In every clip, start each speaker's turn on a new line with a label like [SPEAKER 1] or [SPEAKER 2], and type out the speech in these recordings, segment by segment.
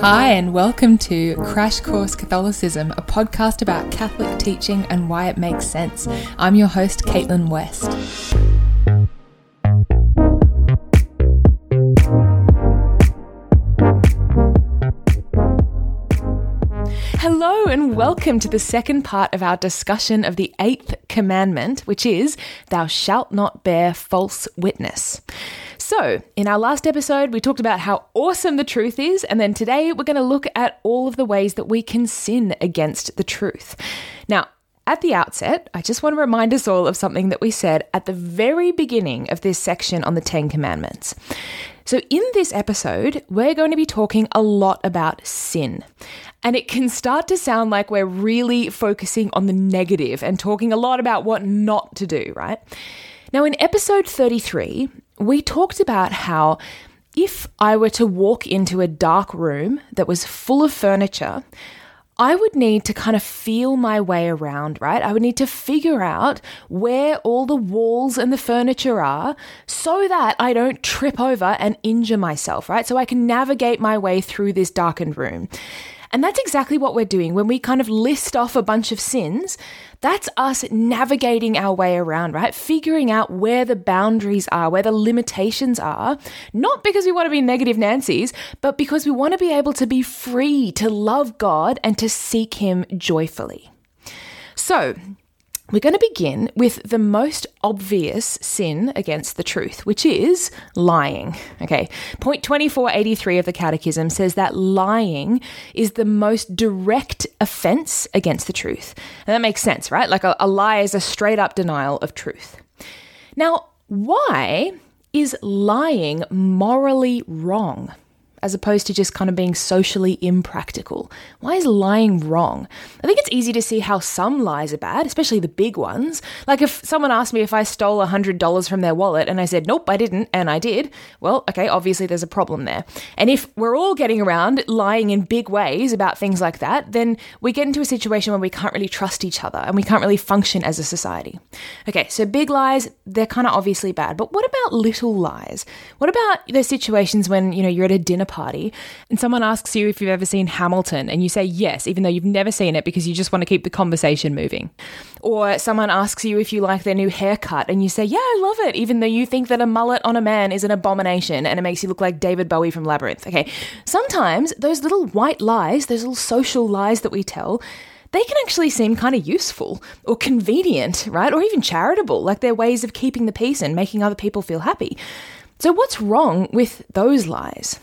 [SPEAKER 1] Hi, and welcome to Crash Course Catholicism, a podcast about Catholic teaching and why it makes sense. I'm your host, Caitlin West. And welcome to the second part of our discussion of the eighth commandment, which is, Thou shalt not bear false witness. So, in our last episode, we talked about how awesome the truth is, and then today we're going to look at all of the ways that we can sin against the truth. Now, at the outset, I just want to remind us all of something that we said at the very beginning of this section on the Ten Commandments. So, in this episode, we're going to be talking a lot about sin. And it can start to sound like we're really focusing on the negative and talking a lot about what not to do, right? Now, in episode 33, we talked about how if I were to walk into a dark room that was full of furniture, I would need to kind of feel my way around, right? I would need to figure out where all the walls and the furniture are so that I don't trip over and injure myself, right? So I can navigate my way through this darkened room. And that's exactly what we're doing when we kind of list off a bunch of sins. That's us navigating our way around, right? Figuring out where the boundaries are, where the limitations are, not because we want to be negative Nancy's, but because we want to be able to be free to love God and to seek Him joyfully. So, we're going to begin with the most obvious sin against the truth, which is lying. Okay, point 2483 of the Catechism says that lying is the most direct offense against the truth. And that makes sense, right? Like a, a lie is a straight up denial of truth. Now, why is lying morally wrong? As opposed to just kind of being socially impractical? Why is lying wrong? I think it's easy to see how some lies are bad, especially the big ones. Like if someone asked me if I stole $100 from their wallet and I said, nope, I didn't, and I did, well, okay, obviously there's a problem there. And if we're all getting around lying in big ways about things like that, then we get into a situation where we can't really trust each other and we can't really function as a society. Okay, so big lies, they're kind of obviously bad, but what about little lies? What about those situations when, you know, you're at a dinner party and someone asks you if you've ever seen Hamilton and you say yes, even though you've never seen it because you just want to keep the conversation moving. Or someone asks you if you like their new haircut and you say, yeah, I love it, even though you think that a mullet on a man is an abomination and it makes you look like David Bowie from Labyrinth. Okay, sometimes those little white lies, those little social lies that we tell, they can actually seem kind of useful or convenient, right? Or even charitable, like they're ways of keeping the peace and making other people feel happy. So, what's wrong with those lies?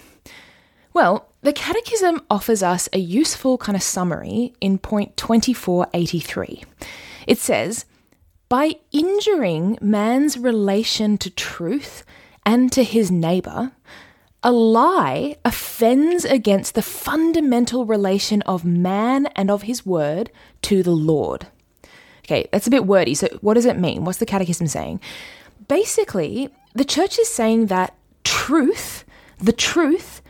[SPEAKER 1] Well, the Catechism offers us a useful kind of summary in point 2483. It says, by injuring man's relation to truth and to his neighbour, a lie offends against the fundamental relation of man and of his word to the Lord. Okay, that's a bit wordy. So, what does it mean? What's the Catechism saying? Basically, the church is saying that truth, the truth,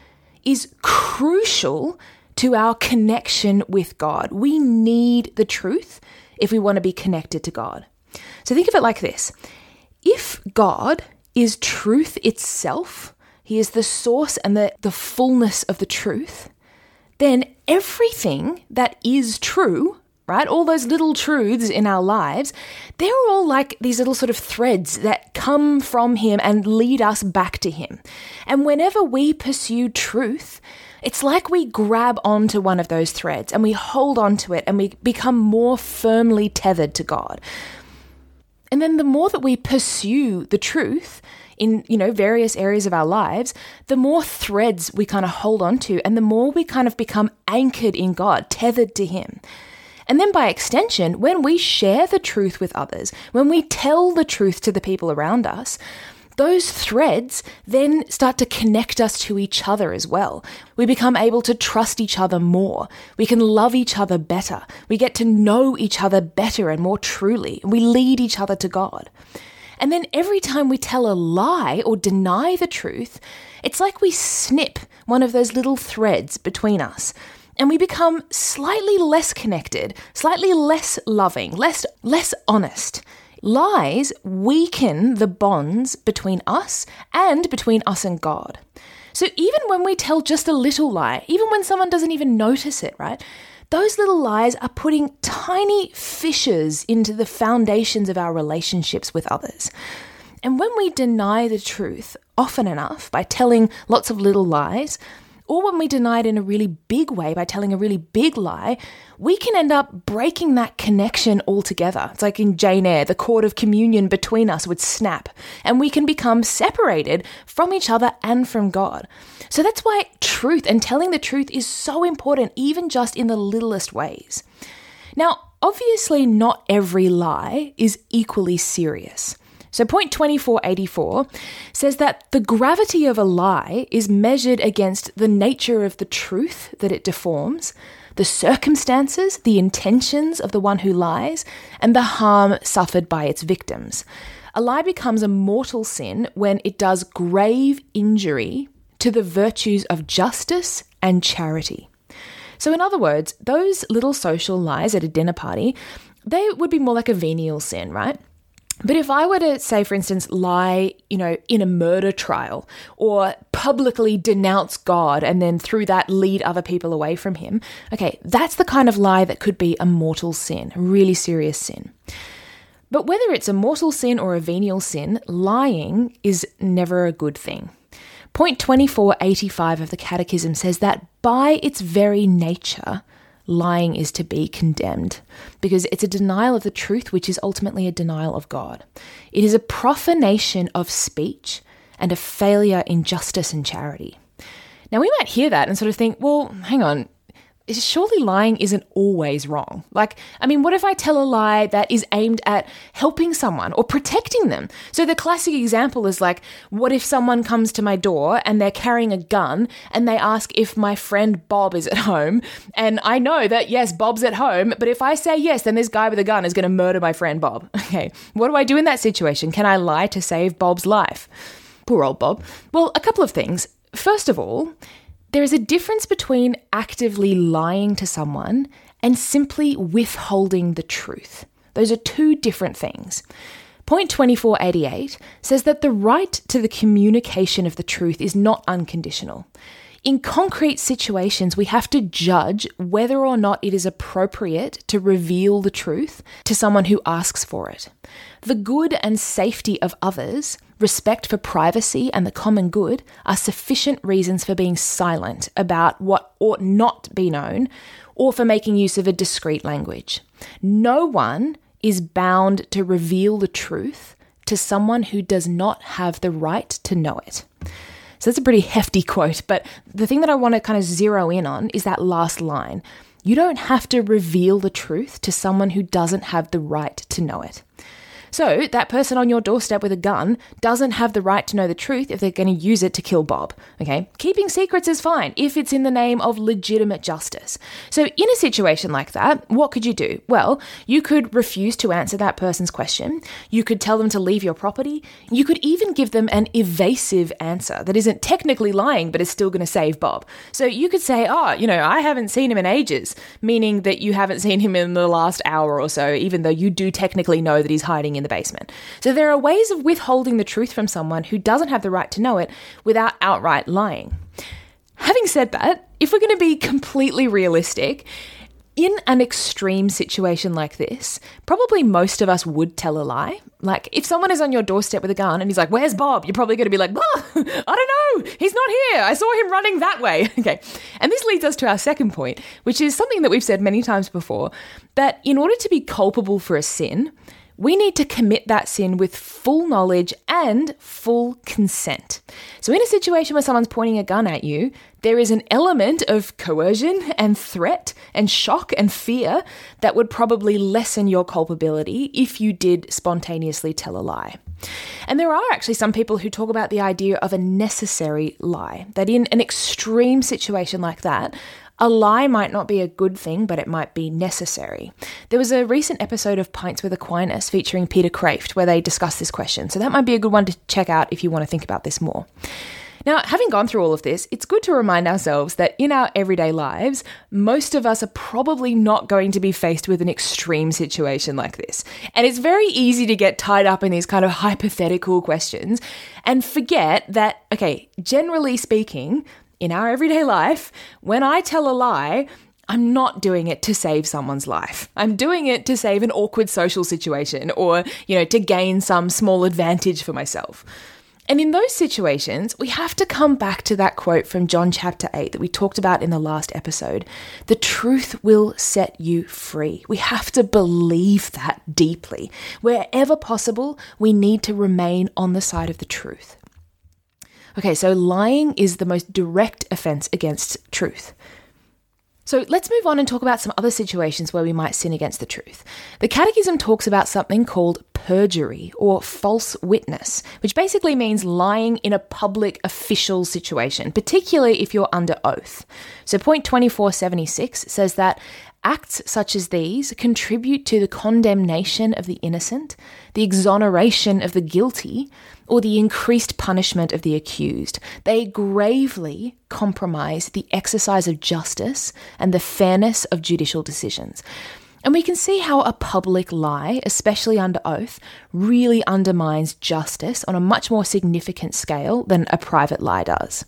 [SPEAKER 1] is crucial to our connection with God. We need the truth if we want to be connected to God. So think of it like this if God is truth itself, He is the source and the, the fullness of the truth, then everything that is true right? All those little truths in our lives, they're all like these little sort of threads that come from Him and lead us back to Him. And whenever we pursue truth, it's like we grab onto one of those threads and we hold onto it and we become more firmly tethered to God. And then the more that we pursue the truth, in you know various areas of our lives the more threads we kind of hold on to and the more we kind of become anchored in god tethered to him and then by extension, when we share the truth with others, when we tell the truth to the people around us, those threads then start to connect us to each other as well. We become able to trust each other more. We can love each other better. We get to know each other better and more truly. And we lead each other to God. And then every time we tell a lie or deny the truth, it's like we snip one of those little threads between us and we become slightly less connected, slightly less loving, less less honest. Lies weaken the bonds between us and between us and God. So even when we tell just a little lie, even when someone doesn't even notice it, right? Those little lies are putting tiny fissures into the foundations of our relationships with others. And when we deny the truth often enough by telling lots of little lies, or when we deny it in a really big way by telling a really big lie, we can end up breaking that connection altogether. It's like in Jane Eyre, the cord of communion between us would snap, and we can become separated from each other and from God. So that's why truth and telling the truth is so important, even just in the littlest ways. Now, obviously, not every lie is equally serious. So, point 2484 says that the gravity of a lie is measured against the nature of the truth that it deforms, the circumstances, the intentions of the one who lies, and the harm suffered by its victims. A lie becomes a mortal sin when it does grave injury to the virtues of justice and charity. So, in other words, those little social lies at a dinner party, they would be more like a venial sin, right? But if I were to say, for instance, lie, you know, in a murder trial or publicly denounce God and then through that lead other people away from Him, okay, that's the kind of lie that could be a mortal sin, a really serious sin. But whether it's a mortal sin or a venial sin, lying is never a good thing. Point 2485 of the Catechism says that by its very nature, lying is to be condemned because it's a denial of the truth, which is ultimately a denial of God. It is a profanation of speech and a failure in justice and charity. Now, we might hear that and sort of think, well, hang on, surely lying isn't always wrong. Like, I mean, what if I tell a lie that is aimed at helping someone or protecting them? So the classic example is like, what if someone comes to my door and they're carrying a gun and they ask if my friend Bob is at home? And I know that, yes, Bob's at home, but if I say yes, then this guy with a gun is going to murder my friend Bob. Okay, what do I do in that situation? Can I lie to save Bob's life? Poor old Bob. Well, a couple of things. First of all, there is a difference between actively lying to someone and simply withholding the truth. Those are two different things. Point 2488 says that the right to the communication of the truth is not unconditional. In concrete situations, we have to judge whether or not it is appropriate to reveal the truth to someone who asks for it. The good and safety of others respect for privacy and the common good are sufficient reasons for being silent about what ought not be known or for making use of a discreet language. No one is bound to reveal the truth to someone who does not have the right to know it. So that's a pretty hefty quote, but the thing that I want to kind of zero in on is that last line. You don't have to reveal the truth to someone who doesn't have the right to know it. So, that person on your doorstep with a gun doesn't have the right to know the truth if they're going to use it to kill Bob. Okay? Keeping secrets is fine if it's in the name of legitimate justice. So, in a situation like that, what could you do? Well, you could refuse to answer that person's question. You could tell them to leave your property. You could even give them an evasive answer that isn't technically lying but is still going to save Bob. So, you could say, Oh, you know, I haven't seen him in ages, meaning that you haven't seen him in the last hour or so, even though you do technically know that he's hiding in in the basement. So there are ways of withholding the truth from someone who doesn't have the right to know it without outright lying. Having said that, if we're going to be completely realistic, in an extreme situation like this, probably most of us would tell a lie. Like, if someone is on your doorstep with a gun and he's like, Where's Bob? You're probably going to be like, oh, I don't know. He's not here. I saw him running that way. Okay. And this leads us to our second point, which is something that we've said many times before that in order to be culpable for a sin, we need to commit that sin with full knowledge and full consent. So, in a situation where someone's pointing a gun at you, there is an element of coercion and threat and shock and fear that would probably lessen your culpability if you did spontaneously tell a lie. And there are actually some people who talk about the idea of a necessary lie, that in an extreme situation like that, a lie might not be a good thing, but it might be necessary. There was a recent episode of Pints with Aquinas featuring Peter Kreeft where they discuss this question, so that might be a good one to check out if you want to think about this more. Now, having gone through all of this, it's good to remind ourselves that in our everyday lives, most of us are probably not going to be faced with an extreme situation like this. And it's very easy to get tied up in these kind of hypothetical questions and forget that, okay, generally speaking, in our everyday life, when I tell a lie, I'm not doing it to save someone's life. I'm doing it to save an awkward social situation or, you know, to gain some small advantage for myself. And in those situations, we have to come back to that quote from John chapter 8 that we talked about in the last episode. The truth will set you free. We have to believe that deeply. Wherever possible, we need to remain on the side of the truth. Okay, so lying is the most direct offense against truth. So let's move on and talk about some other situations where we might sin against the truth. The Catechism talks about something called perjury or false witness, which basically means lying in a public official situation, particularly if you're under oath. So, point 2476 says that Acts such as these contribute to the condemnation of the innocent, the exoneration of the guilty, or the increased punishment of the accused. They gravely compromise the exercise of justice and the fairness of judicial decisions. And we can see how a public lie, especially under oath, really undermines justice on a much more significant scale than a private lie does.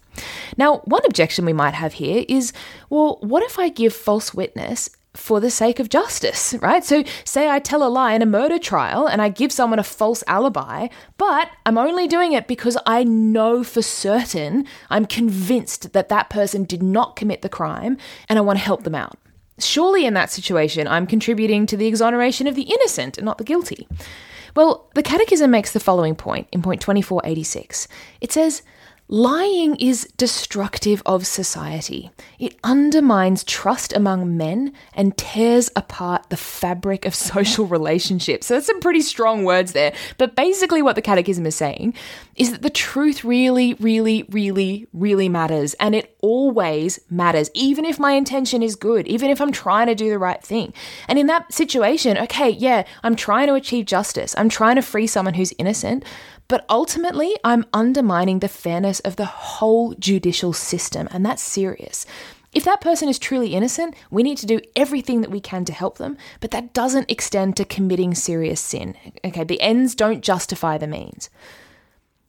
[SPEAKER 1] Now, one objection we might have here is well, what if I give false witness for the sake of justice, right? So, say I tell a lie in a murder trial and I give someone a false alibi, but I'm only doing it because I know for certain, I'm convinced that that person did not commit the crime and I want to help them out. Surely, in that situation, I'm contributing to the exoneration of the innocent and not the guilty. Well, the Catechism makes the following point in point 2486. It says, Lying is destructive of society. It undermines trust among men and tears apart the fabric of social relationships. So, that's some pretty strong words there. But basically, what the Catechism is saying is that the truth really, really, really, really matters. And it always matters, even if my intention is good, even if I'm trying to do the right thing. And in that situation, okay, yeah, I'm trying to achieve justice, I'm trying to free someone who's innocent. But ultimately, I'm undermining the fairness of the whole judicial system, and that's serious. If that person is truly innocent, we need to do everything that we can to help them, but that doesn't extend to committing serious sin. Okay, the ends don't justify the means.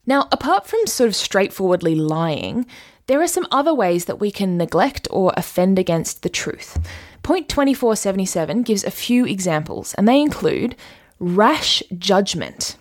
[SPEAKER 1] Now, apart from sort of straightforwardly lying, there are some other ways that we can neglect or offend against the truth. Point 2477 gives a few examples, and they include rash judgment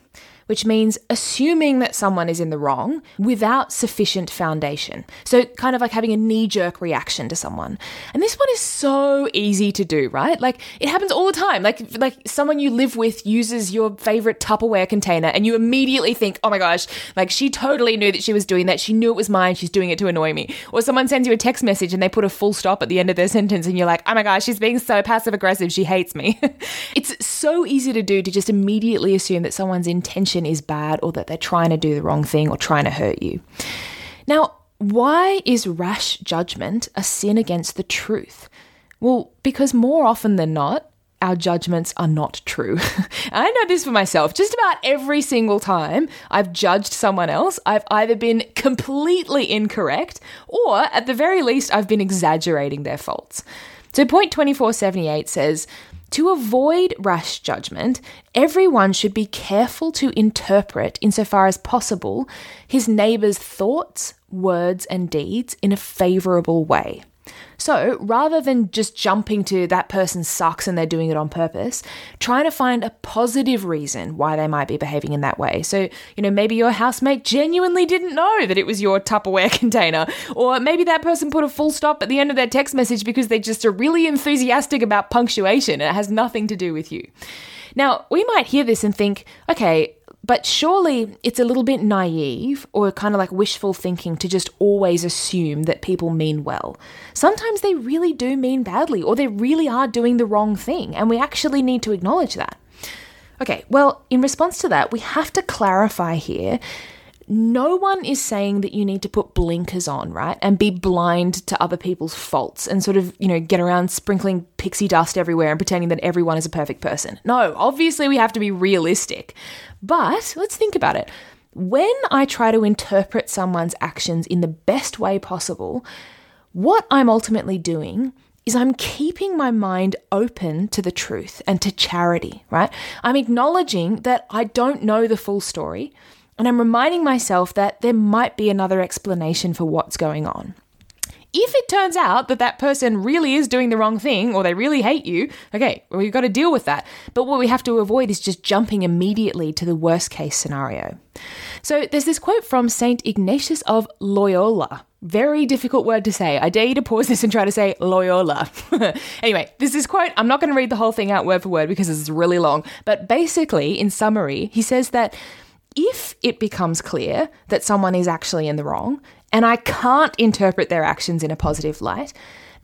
[SPEAKER 1] which means assuming that someone is in the wrong without sufficient foundation. So, kind of like having a knee jerk reaction to someone. And this one is so easy to do, right? Like, it happens all the time. Like, like someone you live with uses your favorite Tupperware container, and you immediately think, oh my gosh, like she totally knew that she was doing that. She knew it was mine. She's doing it to annoy me. Or someone sends you a text message and they put a full stop at the end of their sentence, and you're like, oh my gosh, she's being so passive aggressive. She hates me. it's so easy to do to just immediately assume that someone's intention intention is bad or that they're trying to do the wrong thing or trying to hurt you. Now, why is rash judgment a sin against the truth? Well, because more often than not, our judgments are not true. I know this for myself. Just about every single time I've judged someone else, I've either been completely incorrect or, at the very least, I've been exaggerating their faults. So, point 2478 says, to avoid rash judgment, everyone should be careful to interpret, insofar as possible, his neighbour's thoughts, words, and deeds in a favourable way. So rather than just jumping to that person sucks and they're doing it on purpose, trying to find a positive reason why they might be behaving in that way. So, you know, maybe your housemate genuinely didn't know that it was your Tupperware container, or maybe that person put a full stop at the end of their text message because they're just are really enthusiastic about punctuation and it has nothing to do with you. Now, we might hear this and think, okay, but surely it's a little bit naive or kind of like wishful thinking to just always assume that people mean well. Sometimes they really do mean badly or they really are doing the wrong thing, and we actually need to acknowledge that. Okay, well, in response to that, we have to clarify here no one is saying that you need to put blinkers on, right? And be blind to other people's faults and sort of, you know, get around sprinkling pixie dust everywhere and pretending that everyone is a perfect person. No, obviously we have to be realistic. But let's think about it. when I try to interpret someone's actions in the best way possible, what I'm ultimately doing is I'm keeping my mind open to the truth and to charity, right? I'm acknowledging that I don't know the full story, and I'm reminding myself that there might be another explanation for what's going on. If it turns out that that person really is doing the wrong thing or they really hate you, okay, well, we've got to deal with that. But what we have to avoid is just jumping immediately to the worst case scenario. So there's this quote from St. Ignatius of Loyola. Very difficult word to say. I dare you to pause this and try to say Loyola. anyway, this is quote. I'm not going to read the whole thing out word for word because it's really long. But basically, in summary, he says that if it becomes clear that someone is actually in the wrong and I can't interpret their actions in a positive light,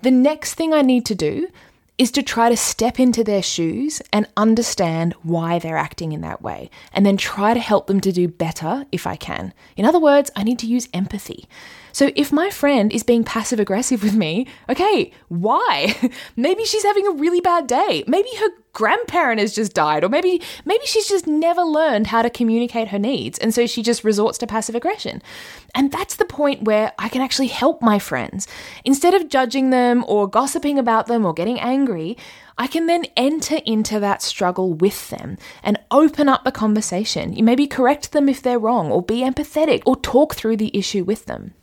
[SPEAKER 1] the next thing I need to do is to try to step into their shoes and understand why they're acting in that way, and then try to help them to do better if I can. In other words, I need to use empathy. So if my friend is being passive aggressive with me, okay, why? maybe she's having a really bad day. Maybe her grandparent has just died or maybe maybe she's just never learned how to communicate her needs and so she just resorts to passive aggression. And that's the point where I can actually help my friends. Instead of judging them or gossiping about them or getting angry, I can then enter into that struggle with them and open up the conversation. You maybe correct them if they're wrong, or be empathetic, or talk through the issue with them.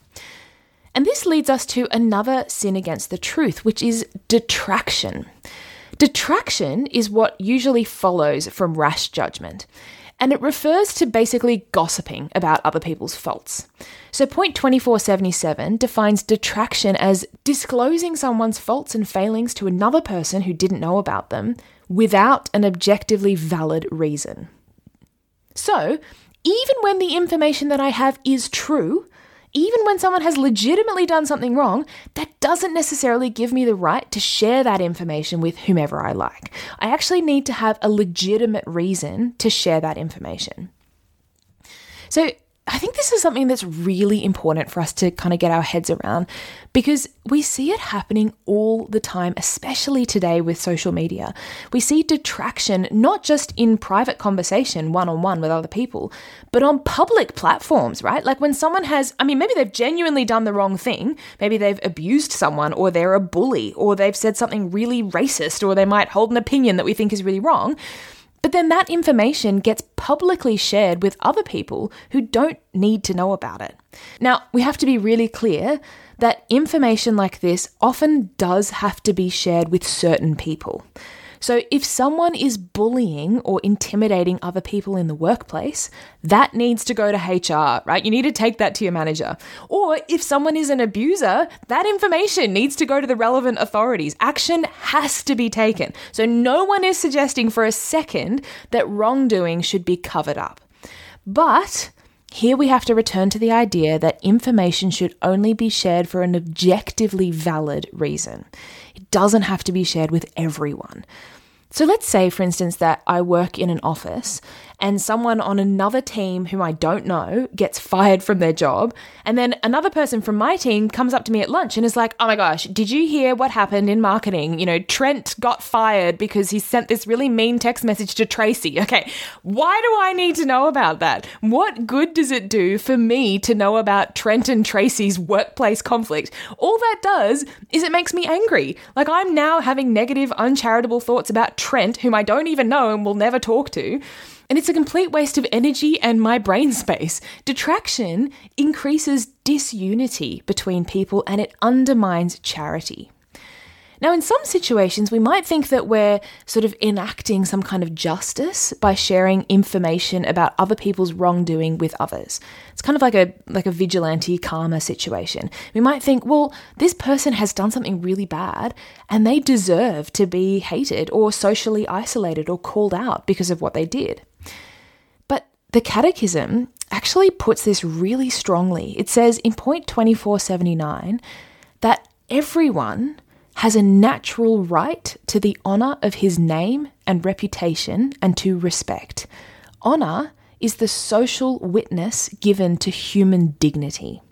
[SPEAKER 1] And this leads us to another sin against the truth, which is detraction. Detraction is what usually follows from rash judgment, and it refers to basically gossiping about other people's faults. So, point 2477 defines detraction as disclosing someone's faults and failings to another person who didn't know about them without an objectively valid reason. So, even when the information that I have is true, even when someone has legitimately done something wrong, that doesn't necessarily give me the right to share that information with whomever I like. I actually need to have a legitimate reason to share that information. So, I think this is something that's really important for us to kind of get our heads around because we see it happening all the time, especially today with social media. We see detraction not just in private conversation, one on one with other people, but on public platforms, right? Like when someone has, I mean, maybe they've genuinely done the wrong thing. Maybe they've abused someone, or they're a bully, or they've said something really racist, or they might hold an opinion that we think is really wrong. But then that information gets publicly shared with other people who don't need to know about it. Now, we have to be really clear that information like this often does have to be shared with certain people. So, if someone is bullying or intimidating other people in the workplace, that needs to go to HR, right? You need to take that to your manager. Or if someone is an abuser, that information needs to go to the relevant authorities. Action has to be taken. So, no one is suggesting for a second that wrongdoing should be covered up. But here we have to return to the idea that information should only be shared for an objectively valid reason. It doesn't have to be shared with everyone. So let's say, for instance, that I work in an office and someone on another team whom I don't know gets fired from their job. And then another person from my team comes up to me at lunch and is like, oh my gosh, did you hear what happened in marketing? You know, Trent got fired because he sent this really mean text message to Tracy. Okay, why do I need to know about that? What good does it do for me to know about Trent and Tracy's workplace conflict? All that does is it makes me angry. Like I'm now having negative, uncharitable thoughts about Trent, whom I don't even know and will never talk to. And it's a complete waste of energy and my brain space. Detraction increases disunity between people and it undermines charity. Now, in some situations, we might think that we're sort of enacting some kind of justice by sharing information about other people's wrongdoing with others. It's kind of like a like a vigilante karma situation. We might think, well, this person has done something really bad and they deserve to be hated or socially isolated or called out because of what they did. But the Catechism actually puts this really strongly. It says in point 2479 that everyone has a natural right to the honour of his name and reputation and to respect. Honour is the social witness given to human dignity.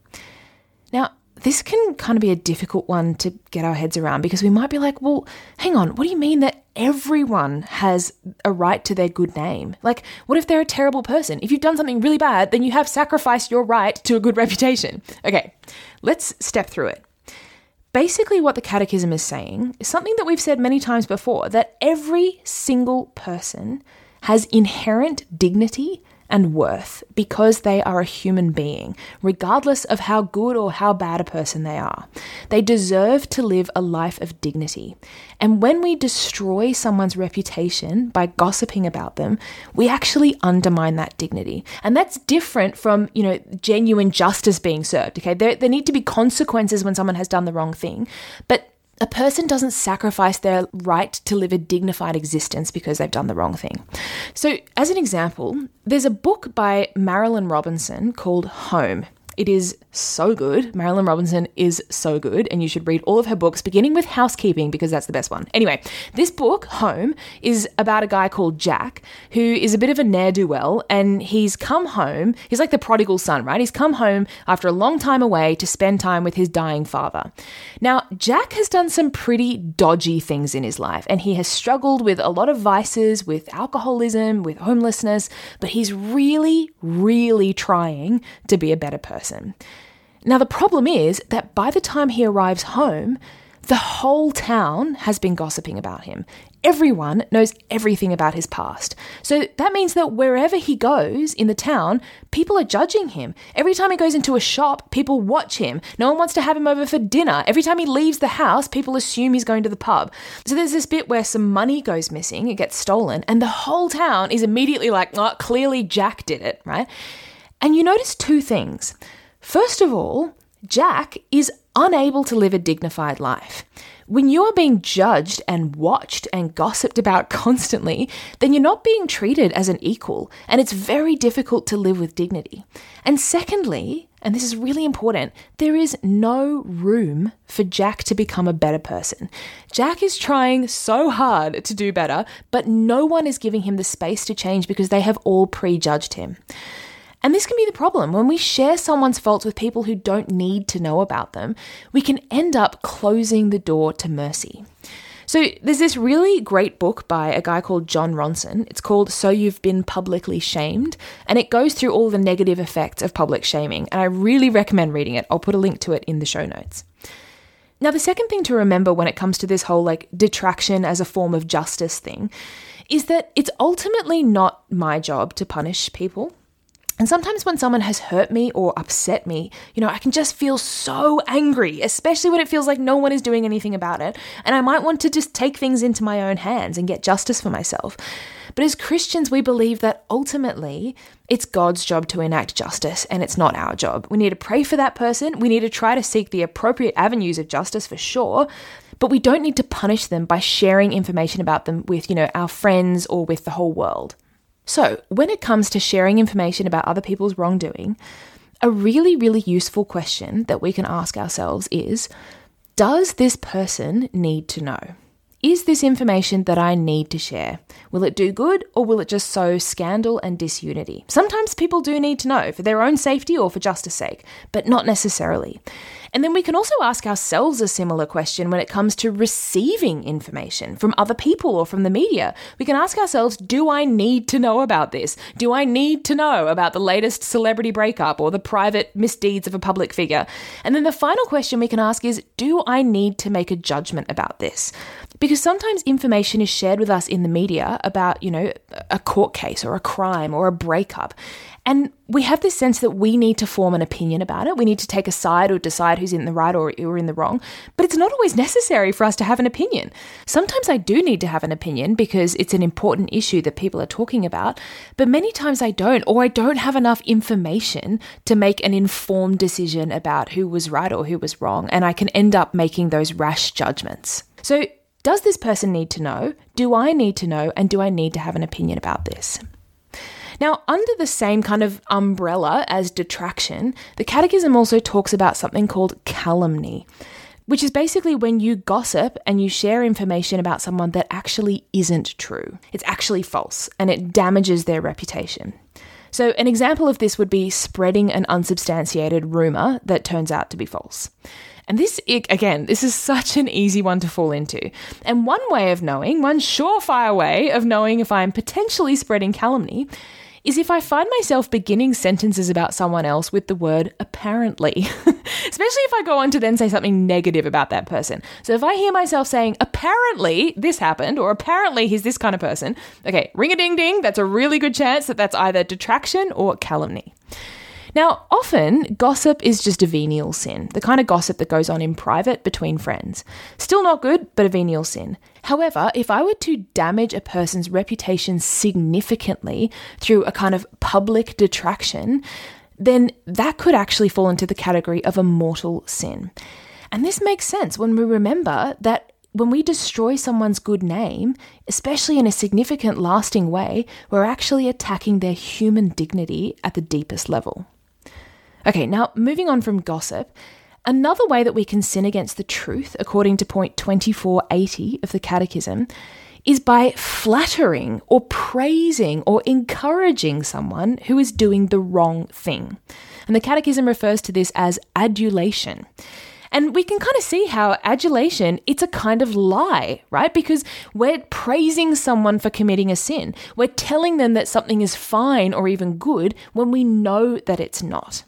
[SPEAKER 1] Now, this can kind of be a difficult one to get our heads around because we might be like, well, hang on, what do you mean that everyone has a right to their good name. Like, what if they're a terrible person? If you've done something really bad, then you have sacrificed your right to a good reputation. Okay, let's step through it. Basically, what the Catechism is saying is something that we've said many times before that every single person has inherent dignity and worth because they are a human being, regardless of how good or how bad a person they are. They deserve to live a life of dignity. And when we destroy someone's reputation by gossiping about them, we actually undermine that dignity. And that's different from, you know, genuine justice being served. Okay. There, there need to be consequences when someone has done the wrong thing. But a person doesn't sacrifice their right to live a dignified existence because they've done the wrong thing. So, as an example, there's a book by Marilynne Robinson called Home. It is so good. Marilynne Robinson is so good, and you should read all of her books, beginning with Housekeeping, because that's the best one. Anyway, this book, Home, is about a guy called Jack, who is a bit of a ne'er do well, and he's come home. He's like the prodigal son, right? He's come home after a long time away to spend time with his dying father. Now, Jack has done some pretty dodgy things in his life, and he has struggled with a lot of vices, with alcoholism, with homelessness, but he's really, really trying to be a better person. Now, the problem is that by the time he arrives home, the whole town has been gossiping about him. Everyone knows everything about his past. So that means that wherever he goes in the town, people are judging him. Every time he goes into a shop, people watch him. No one wants to have him over for dinner. Every time he leaves the house, people assume he's going to the pub. So there's this bit where some money goes missing, it gets stolen, and the whole town is immediately like, oh, clearly Jack did it, right? And you notice two things. First of all, Jack is unable to live a dignified life. When you are being judged and watched and gossiped about constantly, then you're not being treated as an equal, and it's very difficult to live with dignity. And secondly, and this is really important, there is no room for Jack to become a better person. Jack is trying so hard to do better, but no one is giving him the space to change because they have all prejudged him. And this can be the problem. When we share someone's faults with people who don't need to know about them, we can end up closing the door to mercy. So, there's this really great book by a guy called Jon Ronson. It's called So You've Been Publicly Shamed, and it goes through all the negative effects of public shaming. And I really recommend reading it. I'll put a link to it in the show notes. Now, the second thing to remember when it comes to this whole like detraction as a form of justice thing is that it's ultimately not my job to punish people. And sometimes when someone has hurt me or upset me, you know, I can just feel so angry, especially when it feels like no one is doing anything about it. And I might want to just take things into my own hands and get justice for myself. But as Christians, we believe that ultimately it's God's job to enact justice and it's not our job. We need to pray for that person. We need to try to seek the appropriate avenues of justice for sure. But we don't need to punish them by sharing information about them with, you know, our friends or with the whole world. So, when it comes to sharing information about other people's wrongdoing, a really, really useful question that we can ask ourselves is Does this person need to know? Is this information that I need to share? Will it do good or will it just sow scandal and disunity? Sometimes people do need to know for their own safety or for justice sake, but not necessarily. And then we can also ask ourselves a similar question when it comes to receiving information from other people or from the media. We can ask ourselves, do I need to know about this? Do I need to know about the latest celebrity breakup or the private misdeeds of a public figure? And then the final question we can ask is, do I need to make a judgment about this? Because sometimes information is shared with us in the media about, you know, a court case or a crime or a breakup. And we have this sense that we need to form an opinion about it. We need to take a side or decide who's in the right or, or in the wrong. But it's not always necessary for us to have an opinion. Sometimes I do need to have an opinion because it's an important issue that people are talking about. But many times I don't, or I don't have enough information to make an informed decision about who was right or who was wrong. And I can end up making those rash judgments. So, does this person need to know? Do I need to know? And do I need to have an opinion about this? Now, under the same kind of umbrella as detraction, the Catechism also talks about something called calumny, which is basically when you gossip and you share information about someone that actually isn't true. It's actually false and it damages their reputation. So, an example of this would be spreading an unsubstantiated rumour that turns out to be false. And this, again, this is such an easy one to fall into. And one way of knowing, one surefire way of knowing if I'm potentially spreading calumny, is if I find myself beginning sentences about someone else with the word apparently, especially if I go on to then say something negative about that person. So if I hear myself saying, apparently this happened, or apparently he's this kind of person, okay, ring a ding ding, that's a really good chance that that's either detraction or calumny. Now, often gossip is just a venial sin, the kind of gossip that goes on in private between friends. Still not good, but a venial sin. However, if I were to damage a person's reputation significantly through a kind of public detraction, then that could actually fall into the category of a mortal sin. And this makes sense when we remember that when we destroy someone's good name, especially in a significant, lasting way, we're actually attacking their human dignity at the deepest level. Okay, now moving on from gossip, another way that we can sin against the truth, according to point 2480 of the Catechism, is by flattering or praising or encouraging someone who is doing the wrong thing. And the Catechism refers to this as adulation. And we can kind of see how adulation, it's a kind of lie, right? Because we're praising someone for committing a sin. We're telling them that something is fine or even good when we know that it's not.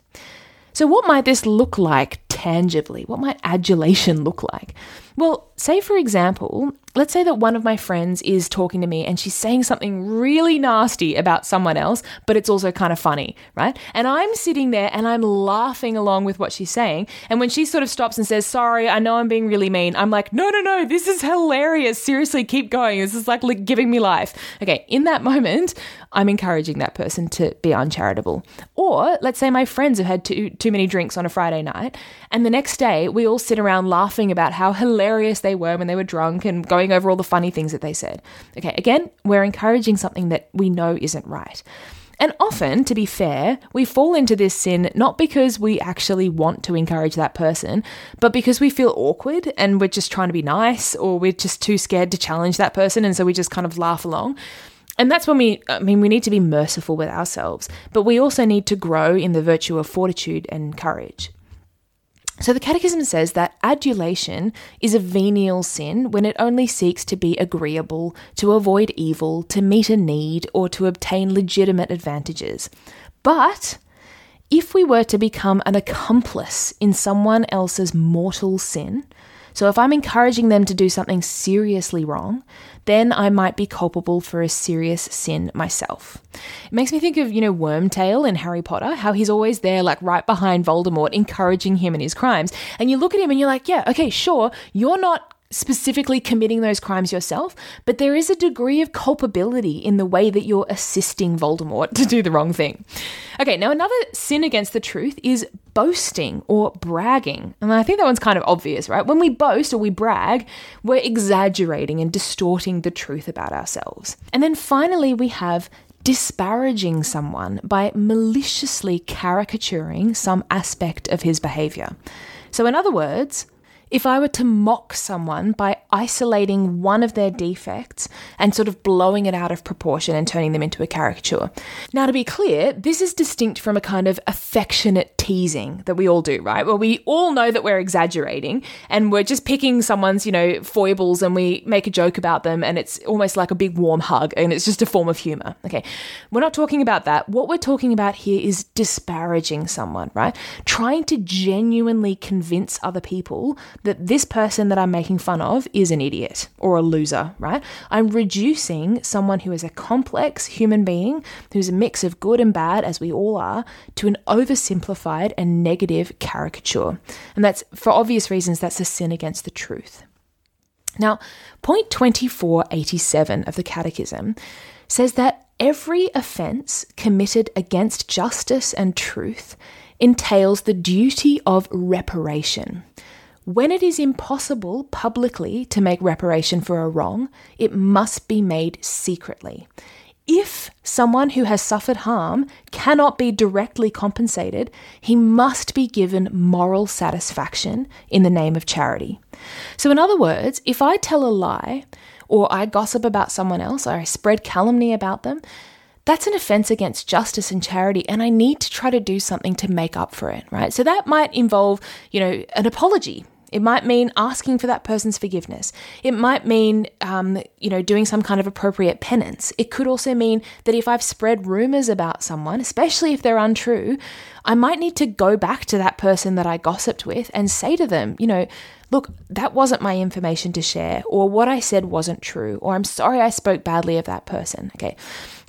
[SPEAKER 1] So, what might this look like tangibly? What might adulation look like? Well, say for example, let's say that one of my friends is talking to me and she's saying something really nasty about someone else, but it's also kind of funny, right? And I'm sitting there and I'm laughing along with what she's saying. And when she sort of stops and says, Sorry, I know I'm being really mean, I'm like, No, no, no, this is hilarious. Seriously, keep going. This is like giving me life. Okay, in that moment, I'm encouraging that person to be uncharitable. Or let's say my friends have had too, too many drinks on a Friday night, and the next day we all sit around laughing about how hilarious hilarious they were when they were drunk and going over all the funny things that they said. Okay, again, we're encouraging something that we know isn't right. And often, to be fair, we fall into this sin not because we actually want to encourage that person, but because we feel awkward and we're just trying to be nice or we're just too scared to challenge that person. And so we just kind of laugh along. And that's when we, I mean, we need to be merciful with ourselves, but we also need to grow in the virtue of fortitude and courage. So the Catechism says that adulation is a venial sin when it only seeks to be agreeable, to avoid evil, to meet a need, or to obtain legitimate advantages. But if we were to become an accomplice in someone else's mortal sin, so if I'm encouraging them to do something seriously wrong, then I might be culpable for a serious sin myself. It makes me think of, you know, Wormtail in Harry Potter, how he's always there, like right behind Voldemort, encouraging him in his crimes. And you look at him and you're like, yeah, okay, sure, you're not specifically committing those crimes yourself, but there is a degree of culpability in the way that you're assisting Voldemort to do the wrong thing. Okay, now another sin against the truth is boasting or bragging. And I think that one's kind of obvious, right? When we boast or we brag, we're exaggerating and distorting the truth about ourselves. And then finally, we have disparaging someone by maliciously caricaturing some aspect of his behavior. So, in other words, if I were to mock someone by isolating one of their defects and sort of blowing it out of proportion and turning them into a caricature. Now, to be clear, this is distinct from a kind of affectionate teasing that we all do, right? Where we all know that we're exaggerating and we're just picking someone's, you know, foibles and we make a joke about them and it's almost like a big warm hug and it's just a form of humor. Okay. We're not talking about that. What we're talking about here is disparaging someone, right? Trying to genuinely convince other people that this person that I'm making fun of is an idiot or a loser, right? I'm reducing someone who is a complex human being, who's a mix of good and bad, as we all are, to an oversimplified and negative caricature. And that's, for obvious reasons, that's a sin against the truth. Now, point 2487 of the Catechism says that every offence committed against justice and truth entails the duty of reparation. When it is impossible publicly to make reparation for a wrong, it must be made secretly. If someone who has suffered harm cannot be directly compensated, he must be given moral satisfaction in the name of charity. So, in other words, if I tell a lie, or I gossip about someone else, or I spread calumny about them, that's an offense against justice and charity, and I need to try to do something to make up for it, right? So that might involve, you know, an apology it might mean asking for that person's forgiveness. It might mean, um, you know, doing some kind of appropriate penance. It could also mean that if I've spread rumors about someone, especially if they're untrue, I might need to go back to that person that I gossiped with and say to them, you know, look, that wasn't my information to share, or what I said wasn't true, or I'm sorry I spoke badly of that person. Okay.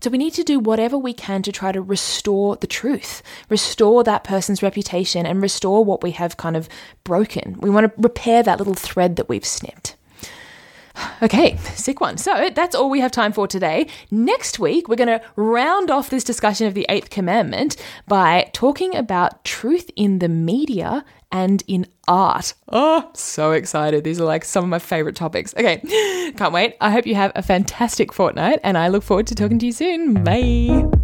[SPEAKER 1] So we need to do whatever we can to try to restore the truth, restore that person's reputation, and restore what we have kind of broken. We want to repair that little thread that we've snipped. Okay, sick one. So that's all we have time for today. Next week, we're going to round off this discussion of the eighth commandment by talking about truth in the media and in art. Oh, so excited. These are like some of my favorite topics. Okay, can't wait. I hope you have a fantastic fortnight and I look forward to talking to you soon. Bye.